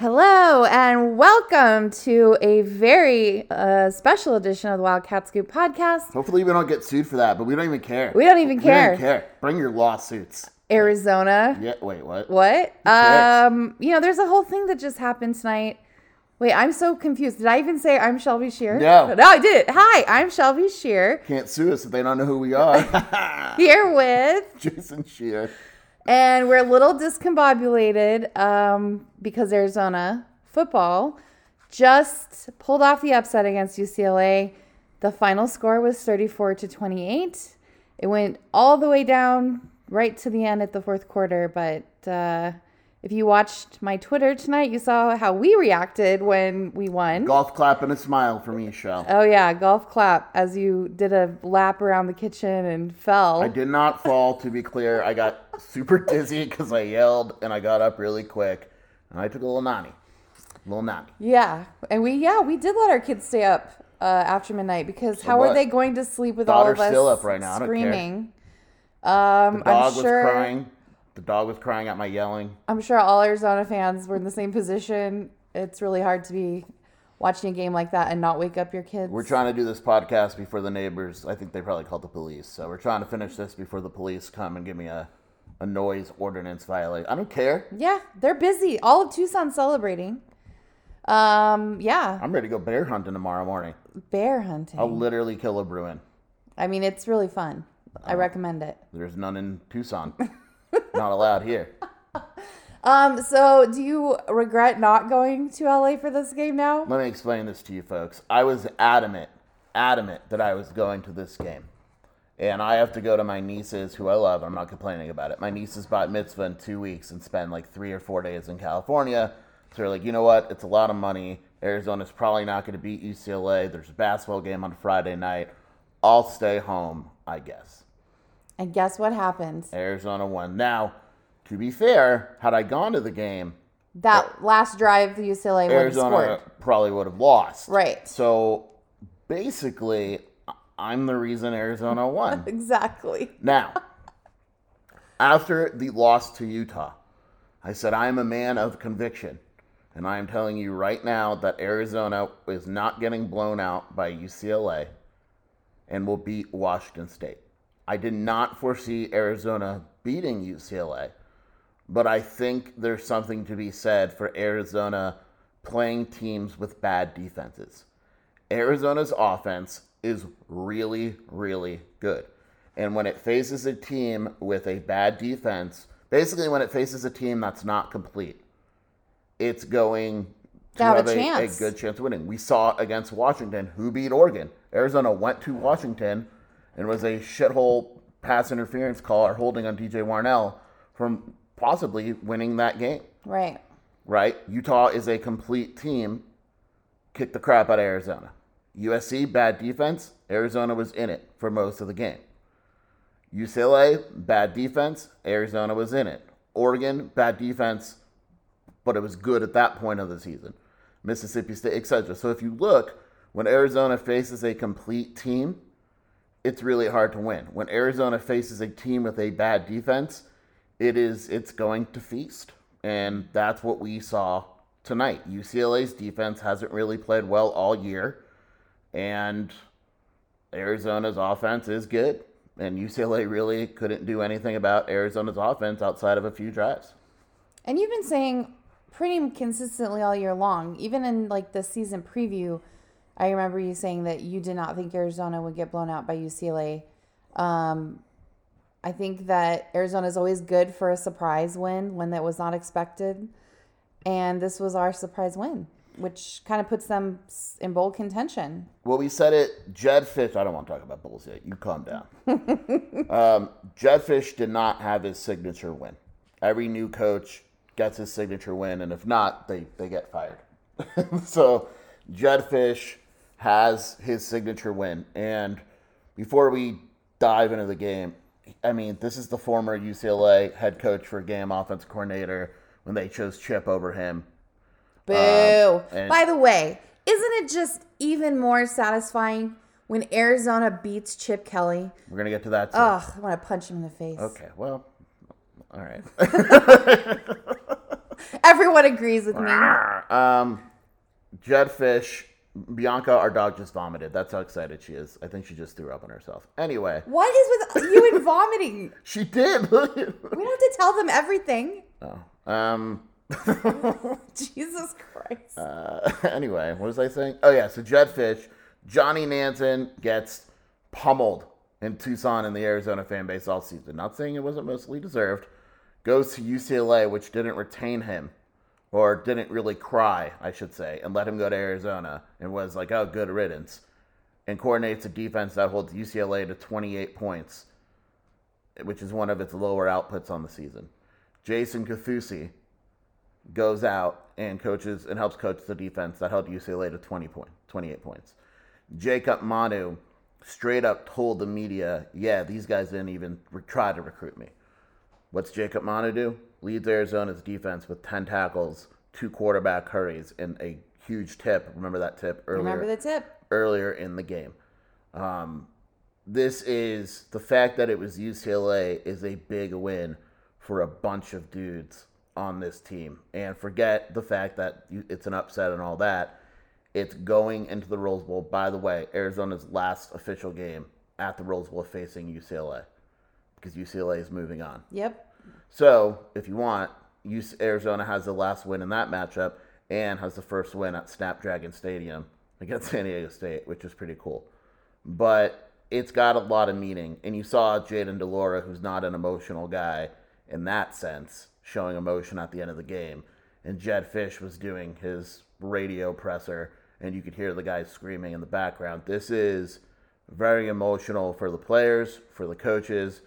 Hello and welcome to a very uh, special edition of the Wildcat Scoop podcast. Hopefully, we don't get sued for that, but we don't even care. We don't even We care. don't care. Bring your lawsuits. Arizona. Yeah. Wait. What? What? Um, you know, there's a whole thing that just happened tonight. Wait, I'm so confused. Did I even say I'm Shelby Scheer? No. No, I did it. Hi, I'm Shelby Scheer Can't sue us if they don't know who we are. here with Jason Scheer. And we're a little discombobulated um, because Arizona football just pulled off the upset against UCLA. The final score was 34 to 28. It went all the way down right to the end at the fourth quarter. But uh, if you watched my Twitter tonight, you saw how we reacted when we won. Golf clap and a smile for me, Shell. Oh, yeah, golf clap as you did a lap around the kitchen and fell. I did not fall. To be clear, I got super dizzy because I yelled and I got up really quick, and I took a little nanny, little nanny. Yeah, and we yeah we did let our kids stay up uh, after midnight because how are they going to sleep with all of us still up right now. I don't care. screaming? Um, The dog I'm was sure. crying. The dog was crying at my yelling. I'm sure all Arizona fans were in the same position. It's really hard to be watching a game like that and not wake up your kids. We're trying to do this podcast before the neighbors. I think they probably called the police. So we're trying to finish this before the police come and give me a, a noise ordinance violation. I don't care. Yeah, they're busy. All of Tucson celebrating. Um, yeah, I'm ready to go bear hunting tomorrow morning. bear hunting. I'll literally kill a Bruin. I mean, it's really fun. I recommend it. There's none in Tucson. Not allowed here. Um, so do you regret not going to LA for this game now? Let me explain this to you folks. I was adamant, adamant that I was going to this game. And I have to go to my niece's, who I love. I'm not complaining about it. My niece's bat mitzvah in two weeks and spend like three or four days in California. So they're like, you know what? It's a lot of money. Arizona's probably not going to beat UCLA. There's a basketball game on Friday night. I'll stay home, I guess. And guess what happens? Arizona won. Now, to be fair, had I gone to the game, That last drive the UCLA would have Arizona scored. probably would have lost. Right. So basically, I'm the reason Arizona won. Exactly. now, after the loss to Utah, I said I am a man of conviction. And I am telling you right now that Arizona is not getting blown out by UCLA and will beat Washington State. I did not foresee Arizona beating UCLA, but I think there's something to be said for Arizona playing teams with bad defenses. Arizona's offense is really, really good. And when it faces a team with a bad defense, basically when it faces a team that's not complete, it's going to have a a, a good chance of winning. We saw against Washington, who beat Oregon. Arizona went to Washington and was a shithole pass interference call or holding on DJ Warnell from possibly winning that game. Right. Right? Utah is a complete team. Kick the crap out of Arizona. USC, bad defense. Arizona was in it for most of the game. UCLA, bad defense. Arizona was in it. Oregon, bad defense, but it was good at that point of the season. Mississippi State, etc. So if you look, when Arizona faces a complete team, it's really hard to win. When Arizona faces a team with a bad defense, it is it's going to feast. And that's what we saw tonight. UCLA's defense hasn't really played well all year. And Arizona's offense is good. And UCLA really couldn't do anything about Arizona's offense outside of a few drives. And you've been saying pretty consistently all year long, even in like the season preview. I remember you saying that you did not think Arizona would get blown out by UCLA. Um, I think that Arizona is always good for a surprise win, one that was not expected. And this was our surprise win, which kind of puts them in bold contention. Well, we said it. Jedd Fisch. I don't want to talk about Bulls yet. You calm down. um, Jedd Fisch did not have his signature win. Every new coach gets his signature win, and if not, they they get fired. so, Jedd Fisch has his signature win. And before we dive into the game, I mean, this is the former UCLA head coach for game offense coordinator when they chose Chip over him. Boo. Um, By the way, isn't it just even more satisfying when Arizona beats Chip Kelly? We're gonna get to that. Too. Ugh, I want to punch him in the face. Okay. Well. All right. Everyone agrees with me. Um, Jedd Fisch, Bianca, our dog just vomited. That's how excited she is. I think she just threw up on herself. Anyway, What is with you and vomiting? she did. We don't have to tell them everything. oh. Um. Jesus Christ. Uh, anyway, what was I saying? Oh yeah, so Jedd Fisch, Johnny Nansen gets pummeled in Tucson in the Arizona fan base all season. Not saying it wasn't mostly deserved. Goes to UCLA, which didn't retain him, or didn't really cry, I should say, and let him go to Arizona, and was like, "Oh, good riddance," and coordinates a defense that holds UCLA to 28 points, which is one of its lower outputs on the season. Jason Kaufusi goes out and coaches and helps coach the defense that held UCLA to 20 point, 28 points. Jacob Manu straight up told the media, "Yeah, these guys didn't even re- try to recruit me." What's Jacob Manu do? Leads Arizona's defense with 10 tackles, two quarterback hurries, and a huge tip. Remember that tip earlier? Remember the tip? earlier in the game. Um, this is the fact that it was UCLA is a big win for a bunch of dudes on this team. And forget the fact that you, it's an upset and all that. It's going into the Rose Bowl. By the way, Arizona's last official game at the Rose Bowl facing UCLA because UCLA is moving on. Yep. So, if you want, Arizona has the last win in that matchup and has the first win at Snapdragon Stadium against San Diego State, which is pretty cool. But it's got a lot of meaning. And you saw Jayden de Laura, who's not an emotional guy in that sense, showing emotion at the end of the game. And Jed Fish was doing his radio presser, and you could hear the guys screaming in the background. This is very emotional for the players, for the coaches,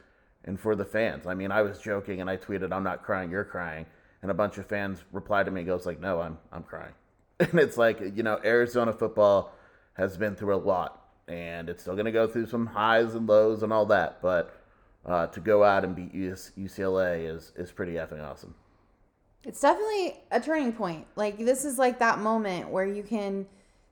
and for the fans. I mean, I was joking and I tweeted, "I'm not crying, you're crying," and a bunch of fans replied to me, goes like, "No, I'm I'm crying," and it's like you know, Arizona football has been through a lot, and it's still going to go through some highs and lows and all that, but uh, to go out and beat UCLA is is pretty effing awesome. It's definitely a turning point. Like this is like that moment where you can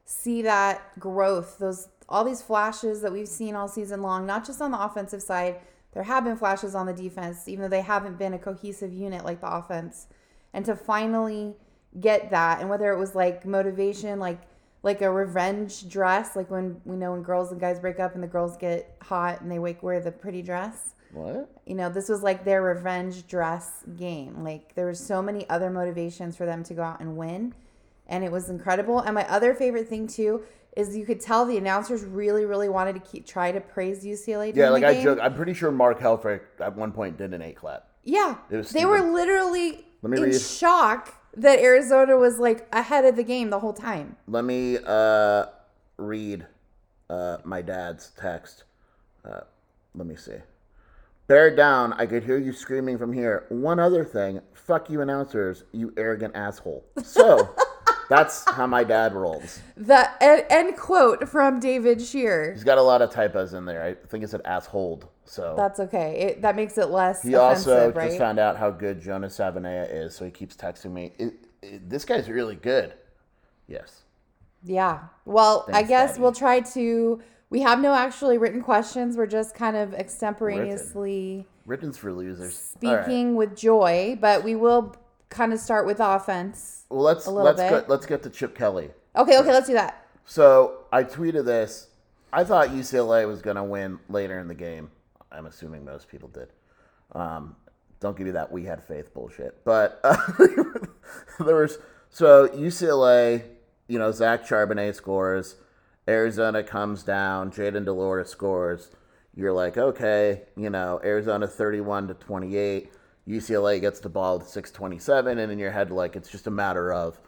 see that growth, those all these flashes that we've seen all season long, not just on the offensive side. There have been flashes on the defense, even though they haven't been a cohesive unit like the offense. And to finally get that, and whether it was like motivation, like like a revenge dress, like when we know when girls and guys break up and the girls get hot and they wake wear the pretty dress What? you know this was like their revenge dress game like there was so many other motivations for them to go out and win and it was incredible and my other favorite thing too is you could tell the announcers really really wanted to keep try to praise ucla Yeah, like I game. joke. I'm pretty sure Mark Helfrich at one point did an eight clap. yeah they were literally Let me in read. shock that arizona was like ahead of the game the whole time Let me uh, read uh, my dad's text. Uh, let me see. Bear down. I could hear you screaming from here. One other thing. Fuck you, announcers. You arrogant asshole. So that's how my dad rolls. the end, end quote from david scheer He's got a lot of typos in there. I think it said assholed. So that's okay it, that makes it less he also right just found out how good Jonas Savaiinaea is. So he keeps texting me. "It- it- this guy's really good. Yes. Yeah. Well, I guess Daddy. we'll try to. We have no actually written questions. We're just kind of extemporaneously Written's for losers. All right. speaking with joy, but we will kind of start with offense. Well, let's let's bit. get let's get to Chip Kelly. Okay, okay, let's do that. So I tweeted this. I thought UCLA was going to win later in the game. I'm assuming most people did. Um, don't give me that we had faith bullshit. But uh, there was so UCLA. You know, Zach Charbonnet scores. Arizona comes down. Jayden de Laura scores. you're like, okay, you know, Arizona 31 to 28, UCLA gets the ball at 627, and in your head, like, it's just a matter of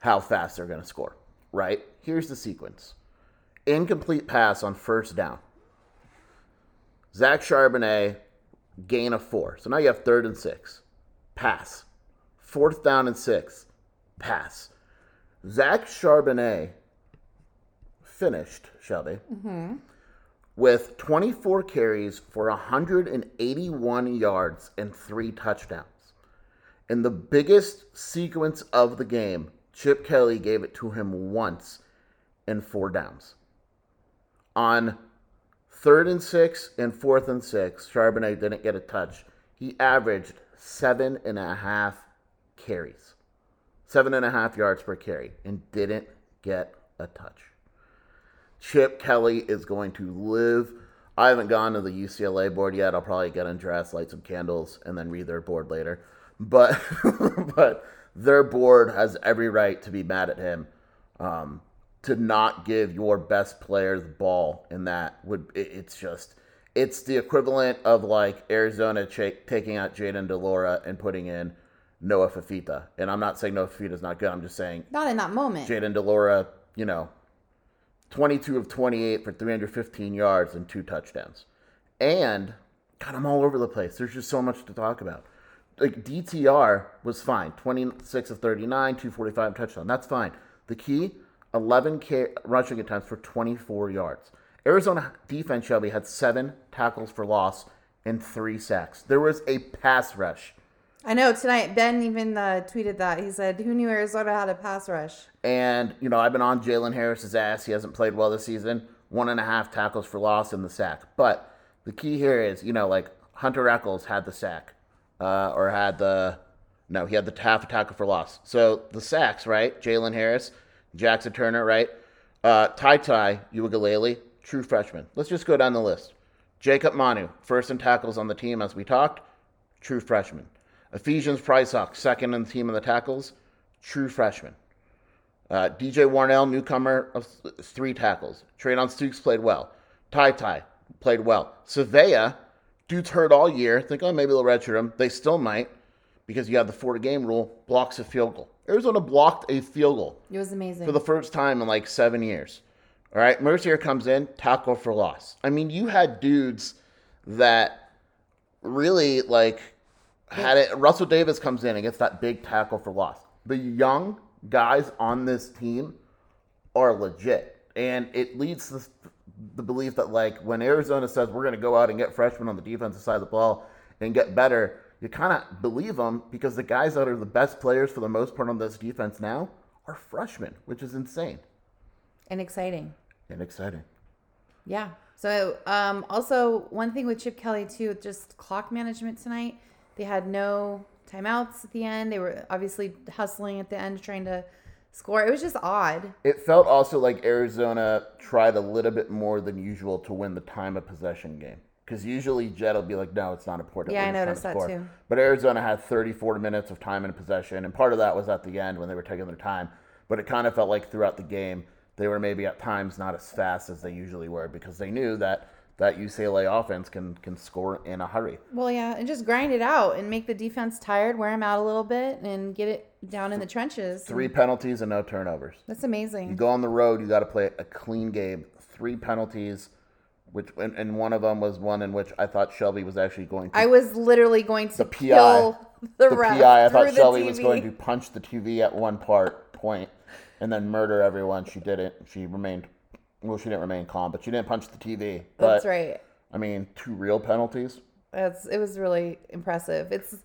how fast they're going to score, right? Here's the sequence incomplete pass on first down. Zach Charbonnet, gain of four. So now you have third and six. Pass. Fourth down and six. Pass. Zach Charbonnet finished, Shelby, with 24 carries for 181 yards and three touchdowns. In the biggest sequence of the game, Chip Kelly gave it to him once in four downs. On third and six and fourth and six, Charbonnet didn't get a touch. He averaged seven and a half carries, seven and a half yards per carry, and didn't get a touch. Chip Kelly is going to live. I haven't gone to the UCLA board yet. I'll probably get undressed, light some candles, and then read their board later. But but their board has every right to be mad at him. Um, to not give your best player the ball in that would it, it's just it's the equivalent of like Arizona ch- taking out Jayden de Laura and putting in Noah Fifita. And I'm not saying Noah Fifita's not good. I'm just saying Not in that moment. Jayden de Laura, you know, 22 of 28 for 315 yards and two touchdowns. And, God, I'm all over the place. There's just so much to talk about. Like, DTR was fine 26 of 39, 245 touchdown. That's fine. The key 11 ca- rushing attempts for 24 yards. Arizona defense, Shelby, had seven tackles for loss and three sacks. There was a pass rush. I know tonight Ben even uh, tweeted that. He said, "Who knew Arizona had a pass rush?" And, you know, I've been on Jalen Harris's ass. He hasn't played well this season. One and a half tackles for loss in the sack. But the key here is, you know, like Hunter Echols had the sack, uh, or had the, no, he had the half a tackle for loss. So the sacks, right? Jalen Harris, Jackson Turner, right? Uh, Ty Tai Uigalele, true freshman. Let's just go down the list. Jacob Manu, first in tackles on the team as we talked, true freshman. Ephesians Prysock, second in the team in the tackles, true freshman. Uh, DJ Warnell, newcomer of th- three tackles. Treydan Stukes played well. Tai Tai played well. Savea, dude's hurt all year. Think, oh, maybe they'll redshirt him. They still might because you have the four game rule, blocks a field goal. Arizona blocked a field goal It was amazing. for the first time in like seven years. All right, Mercier comes in, tackle for loss. I mean, you had dudes that really like had it. Russell Davis comes in and gets that big tackle for loss. The young guys on this team are legit, and it leads to the belief that like when Arizona says we're going to go out and get freshmen on the defensive side of the ball and get better, you kind of believe them because the guys that are the best players for the most part on this defense now are freshmen, which is insane and exciting. and exciting. Yeah. So, um, also one thing with Chip Kelly too, just clock management tonight. They had no timeouts at the end. They were obviously hustling at the end, trying to score. It was just odd. It felt also like Arizona tried a little bit more than usual to win the time of possession game. Because usually Jet will be like, no, it's not important. Yeah, I noticed that score." too. But Arizona had 34 minutes of time in possession, and part of that was at the end when they were taking their time. But it kind of felt like throughout the game, they were maybe at times not as fast as they usually were because they knew that that UCLA offense can can score in a hurry. Well, yeah, and just grind it out and make the defense tired, wear them out a little bit, and get it down in the trenches. Three penalties and no turnovers. That's amazing. You go on the road, you got to play a clean game. Three penalties, which and, and one of them was one in which I thought Shelby was actually going to I was literally going to the PI. kill the, the PI. I thought Shelby was going to punch the TV at one part point and then murder everyone. She didn't. She remained. Well, she didn't remain calm, but she didn't punch the TV. But, That's right. I mean, two real penalties. That's it was really impressive. It's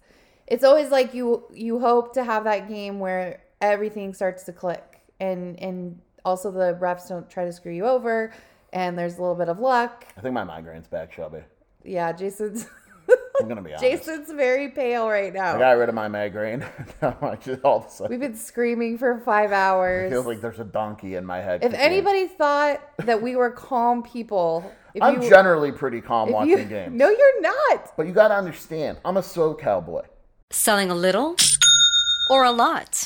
it's always like you you hope to have that game where everything starts to click and and also the refs don't try to screw you over and there's a little bit of luck. I think my migraine's back, Shelby. Yeah, Jason's I'm gonna be honest. Jason's very pale right now. I now. got rid of my migraine. now I just all of a sudden We've been screaming for five hours. it hours. feels like there's a donkey in my head. if kicking. anybody thought that we were calm people, if I'm you, generally pretty calm watching you- games. No, you're not. But you got to understand, I'm a SoCal boy. Selling a little or a lot?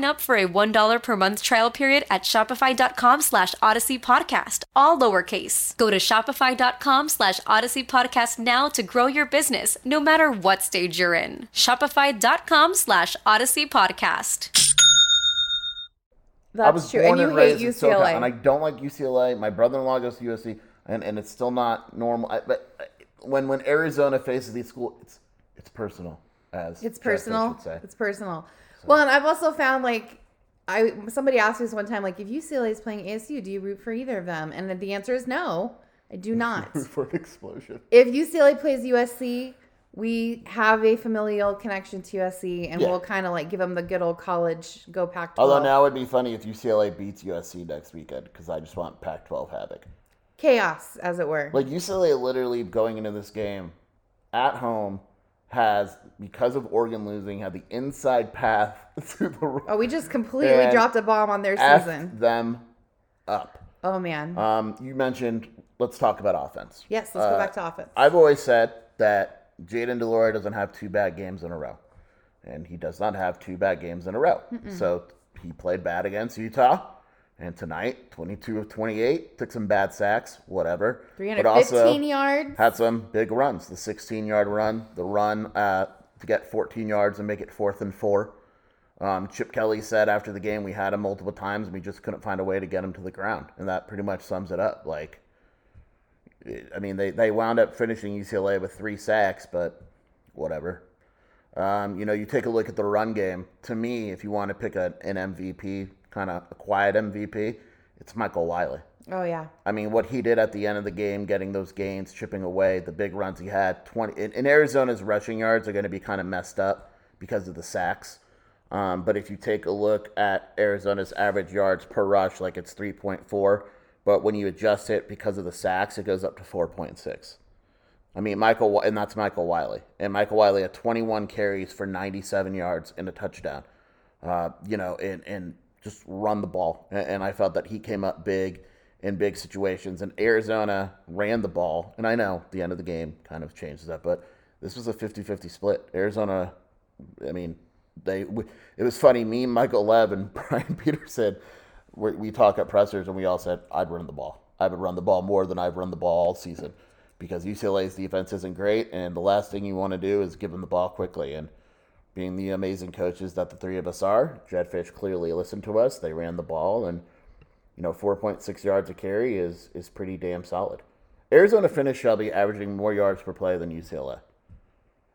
up for a $1 per month trial period at shopify.com slash odyssey podcast, all lowercase. Go to shopify.com slash odyssey podcast now to grow your business, no matter what stage you're in. Shopify.com slash odyssey podcast. That's I was true. born And you and, hate raised in SoCal, UCLA. and I don't like UCLA. My brother-in-law goes to USC, and, and it's still not normal. I, but uh, when when Arizona faces these schools, it's it's personal. As It's personal. would say. It's personal. Well, and I've also found like I somebody asked me this one time, like if UCLA is playing ASU, do you root for either of them? And the answer is no, I do not. for an explosion. if UCLA plays USC, we have a familial connection to USC, and Yeah. we'll kind of like give them the good old college go Pac-12. Although now it'd be funny if UCLA beats USC next weekend because I just want Pac-12 havoc. chaos, as it were. Like UCLA literally going into this game at home has because of Oregon losing had the inside path to the oh, we just completely dropped a bomb on their season. them up. Oh man. Um, you mentioned let's talk about offense. yes, let's go uh, back to offense. I've always said that Jayden de Laura doesn't have two bad games in a row, and he does not have two bad games in a row. So he played bad against Utah, and tonight, 22 of 28, took some bad sacks, whatever. But 315 also yards. had some big runs. The 16 yard run, the run uh, to get 14 yards and make it fourth and four. Um, Chip Kelly said after the game we had him multiple times and we just couldn't find a way to get him to the ground, and that pretty much sums it up. Like, I mean, they, they wound up finishing UCLA with three sacks, but whatever. Um, you know, you take a look at the run game. To me, if you want to pick a, an MVP, kind of a quiet MVP, it's Michael Wiley. Oh yeah. I mean, what he did at the end of the game, getting those gains, chipping away, the big runs he had. Twenty in, in Arizona's rushing yards are going to be kind of messed up because of the sacks. Um, but if you take a look at Arizona's average yards per rush, like it's three point four, but when you adjust it because of the sacks, it goes up to four point six. I mean, Michael, and that's Michael Wiley, and Michael Wiley had 21 carries for 97 yards and a touchdown. Uh, you know, and and just run the ball, and, I felt that he came up big in big situations. And Arizona ran the ball, and I know the end of the game kind of changes that, but this was a 50-50 split. Arizona, I mean, they it was funny. Me, Michael Lev, and Brian Peterson, we, we talk at pressers, and we all said I'd run the ball. I would run the ball more than I've run the ball all season because UCLA's defense isn't great, and the last thing you want to do is give them the ball quickly. And being the amazing coaches that the three of us are, Jedd Fisch clearly listened to us. They ran the ball, and you know, 4.6 yards a carry is is pretty damn solid. Arizona finished Shelby averaging more yards per play than UCLA.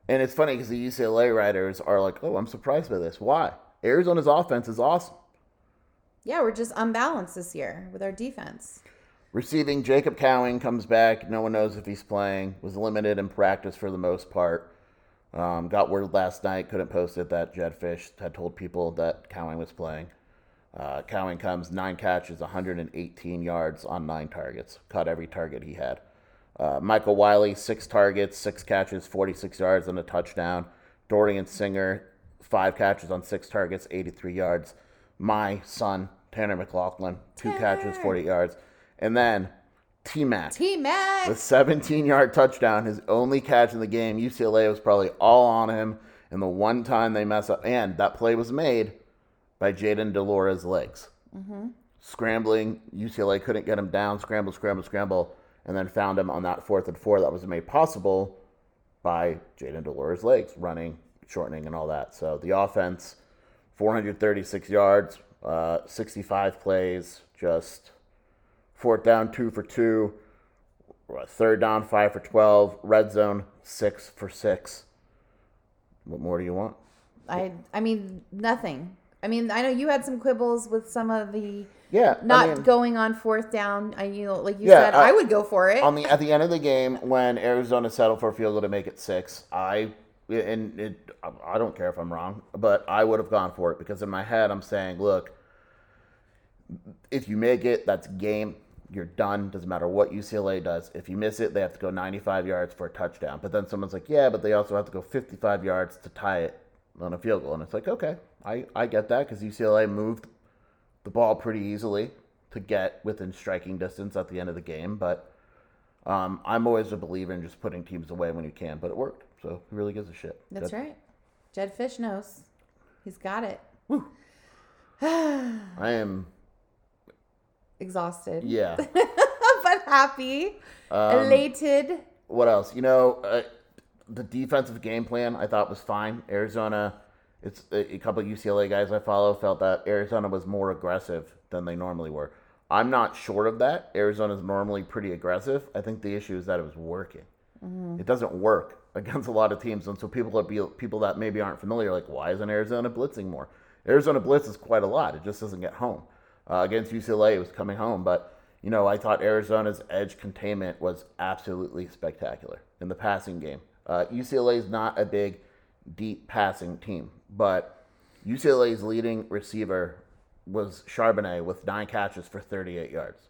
And it's funny because the UCLA writers are like, "Oh, I'm surprised by this. Why? Arizona's offense is awesome." Yeah, we're just unbalanced this year with our defense. Receiving Jacob Cowing comes back. No one knows if he's playing. Was limited in practice for the most part. Um, got word last night, couldn't post it, that Jedd Fisch had told people that Cowing was playing. Uh, Cowing comes nine catches, 118 yards on nine targets. Caught every target he had. Uh, Michael Wiley, six targets, six catches, 46 yards, and a touchdown. Dorian Singer, five catches on six targets, 83 yards. My son, Tanner McLachlan, two catches, 40 yards. And then T Mac. T Mac. The 17 yard touchdown, his only catch in the game. UCLA was probably all on him. And the one time they mess up, and that play was made by Jayden de Laura's legs. Mm-hmm. Scrambling, UCLA couldn't get him down. Scramble, scramble, scramble, and then found him on that fourth and four that was made possible by Jayden de Laura's legs, running, shortening, and all that. So the offense, 436 yards, uh, 65 plays, just fourth down, two for two, uh, third down, five for 12, red zone, six for six. What more do you want? I I mean nothing. I mean I know you had some quibbles with some of the Yeah, I not mean- going on fourth down. I you know like you Yeah, said I- I, would go for it. on the at the end of the game when Arizona settled for a field goal to make it six, I and it I don't care if I'm wrong, but I would have gone for it because in my head I'm saying, look, if you make it, that's game. You're done. Doesn't matter what UCLA does. If you miss it, they have to go 95 yards for a touchdown. But then someone's like, yeah, but they also have to go 55 yards to tie it on a field goal. And it's like, okay, I, I get that because UCLA moved the ball pretty easily to get within striking distance at the end of the game. But um, I'm always a believer in just putting teams away when you can. But it worked. So who really gives a shit? That's Good. right. Jedd Fisch knows. He's got it. I am, Exhausted. yeah. but happy. Um, elated. what else? You know, uh, the defensive game plan I thought was fine. Arizona, it's a, a couple of UCLA guys I follow felt that Arizona was more aggressive than they normally were. I'm not sure of that. Arizona's normally pretty aggressive. I think the issue is that it was working. It doesn't work against a lot of teams, and so people that be people that maybe aren't familiar, like why isn't Arizona blitzing more? Arizona blitzes quite a lot. It just doesn't get home. Uh, against UCLA, it was coming home, but you know, I thought Arizona's edge containment was absolutely spectacular in the passing game. Uh, UCLA is not a big, deep passing team, but UCLA's leading receiver was Charbonnet with nine catches for 38 yards.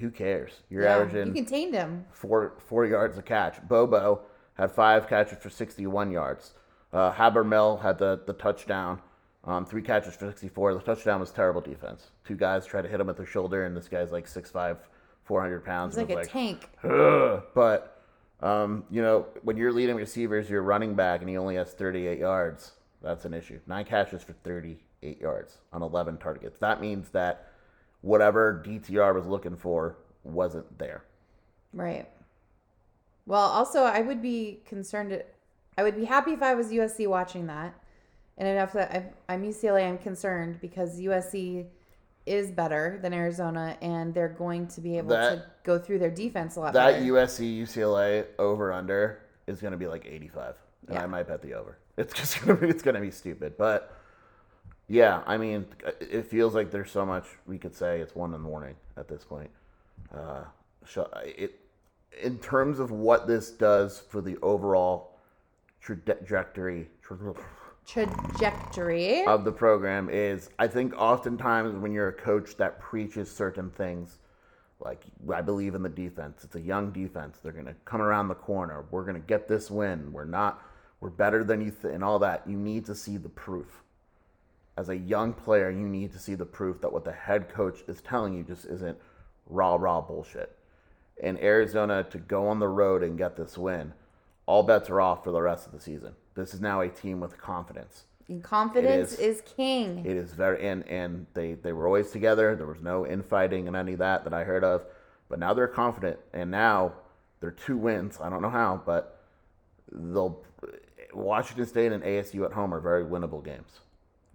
Who cares? You're Yeah, averaging you contained him. four four yards a catch. Bobo had five catches for 61 yards. Uh, Habermehl had the, the touchdown, um, three catches for 64. The touchdown was terrible defense. Two guys tried to hit him with their shoulder, and this guy's like 6'5", 400 pounds. He's and like a was tank. Ugh. But, um, you know, when you're leading receivers, you're running back, and he only has 38 yards. That's an issue. Nine catches for 38 yards on 11 targets. That means that whatever DTR was looking for wasn't there. Right. Well, also, I would be concerned. I would be happy if I was USC watching that. And enough that I've, I'm UCLA, I'm concerned because USC is better than Arizona, and they're going to be able to go through their defense a lot That better. USC UCLA over under is going to be like 85, and Yeah. I might bet the over. It's just going to be it's going to be stupid, but yeah, I mean, it feels like there's so much we could say. It's one in the morning at this point. Uh, so it in terms of what this does for the overall trajectory Trajectory. of the program is I think oftentimes when you're a coach that preaches certain things, like I believe in the defense, it's a young defense. They're to come around the corner. We're to get this win. We're not, we're better than you think, and all that. You need to see the proof. As a young player, you need to see the proof that what the head coach is telling you just isn't raw, raw bullshit. And Arizona to go on the road and get this win, all bets are off for the rest of the season. This is now a team with confidence. And confidence is king. It is very and and they they were always together. There was no infighting and any of that that I heard of. But now they're confident, and now they're two wins. I don't know how, but they'll Washington State and ASU at home are very winnable games.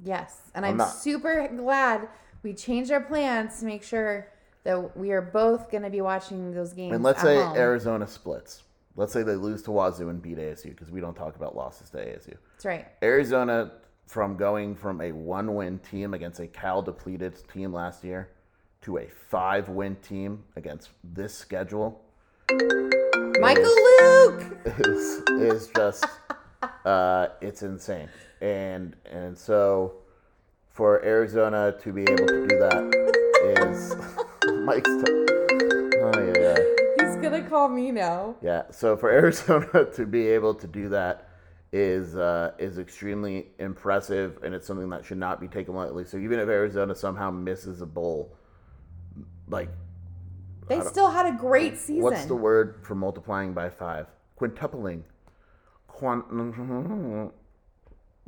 Yes. And I'm I'm, not- super glad we changed our plans to make sure that we are both going to be watching those games. And let's say home. Arizona splits. Let's say they lose to Wazoo and beat ASU because we don't talk about losses to ASU. That's right. Arizona, from going from a one win team against a Cal depleted team last year to a five win team against this schedule Michael Luke. is, is just, uh, it's insane. And, and so for Arizona to be able to do that is Mike's. T- going to call me now. Yeah. So for Arizona to be able to do that is uh, is extremely impressive, and it's something that should not be taken lightly. So even if Arizona somehow misses a bowl, like They still had a great season. what's the word for multiplying by five? Quintupling. Quant-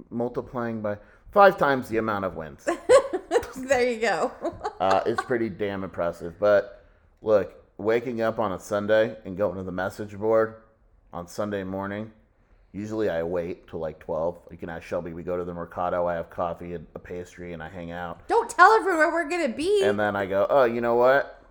multiplying by five times the amount of wins. there you go. uh, it's pretty damn impressive. But look, waking up on a Sunday and going to the message board on Sunday morning. Usually I wait till like twelve. You can ask Shelby. We go to the Mercado. I have coffee and a pastry, and I hang out. Don't tell everyone where we're going to be. And then I go, oh, you know what?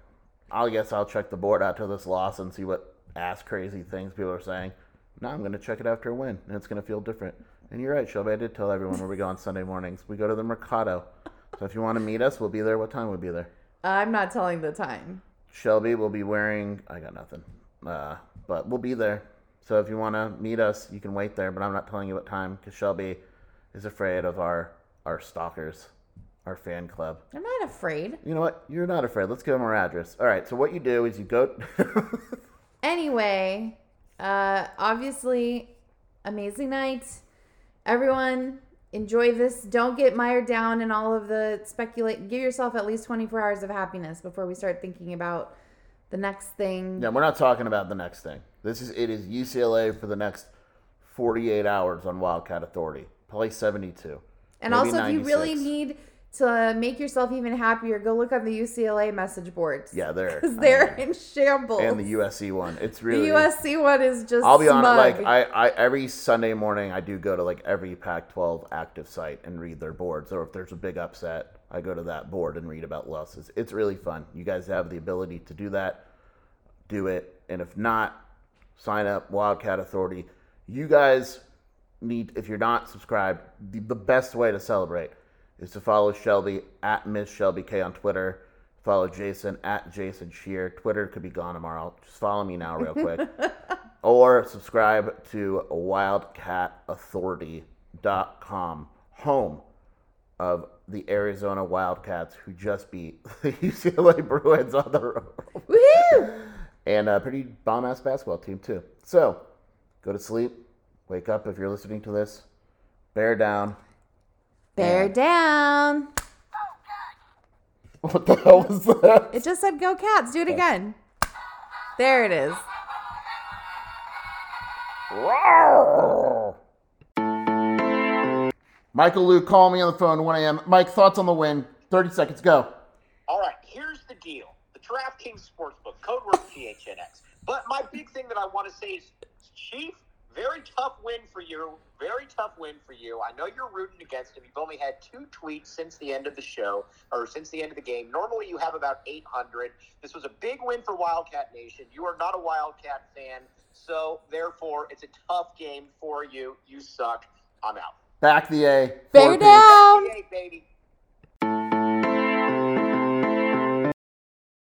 I guess I'll check the board after this loss and see what ass crazy things people are saying. Now I'm going to check it after a win, and it's going to feel different. And you're right, Shelby. I did tell everyone where we go on Sunday mornings. We go to the Mercado. So if you want to meet us, we'll be there. What time we'll be there? I'm not telling the time. Shelby will be wearing. I got nothing. Uh, but we'll be there. So if you want to meet us, you can wait there. But I'm not telling you what time because Shelby is afraid of our our stalkers, our fan club. I'm not afraid. You know what? You're not afraid. Let's give them our address. All right. So what you do is you go. Anyway, uh, obviously, amazing night. Everyone, enjoy this. Don't get mired down in all of the speculate. Give yourself at least 24 hours of happiness before we start thinking about the next thing. yeah, we're not talking about the next thing. This is it is UCLA for the next 48 hours on Wildcat Authority. Probably 72. and also, if you really need to make yourself even happier, go look on the UCLA message boards. Yeah, they're they're in shambles. and the USC one. It's really The USC one is just. I'll be honest. Like I, I, every Sunday morning, I do go to like every Pac-12 active site and read their boards. Or if there's a big upset, I go to that board and read about losses. It's really fun. You guys have the ability to do that. Do it, and if not, sign up Wildcat Authority. You guys need, if you're not subscribed, the, the best way to celebrate is to follow Shelby at Miss Shelby K on Twitter. Follow Jason at Jason Scheer. Twitter could be gone tomorrow. Just follow me now, real quick. or subscribe to wildcatauthority.com, home of the Arizona Wildcats, who just beat the UCLA Bruins on the road. Woohoo! And a pretty bomb ass basketball team, too. So, go to sleep. Wake up if you're listening to this. Bear down. Bear down. What the hell was that? It just said go cats. Do it again. There it is. Michael Luke, call me on the phone 1 a.m. Mike, thoughts on the win? 30 seconds, go. All right, here's the deal. The DraftKings Sportsbook, code word PHNX. But my big thing that I want to say is, Chief, very tough win for you. Very tough win for you. I know you're rooting against him. You've only had two tweets since the end of the show, or since the end of the game. Normally you have about 800. This was a big win for Wildcat Nation. You are not a Wildcat fan, so therefore it's a tough game for you. You suck. I'm out. Back the A. Bear Four P. down. Yay, baby.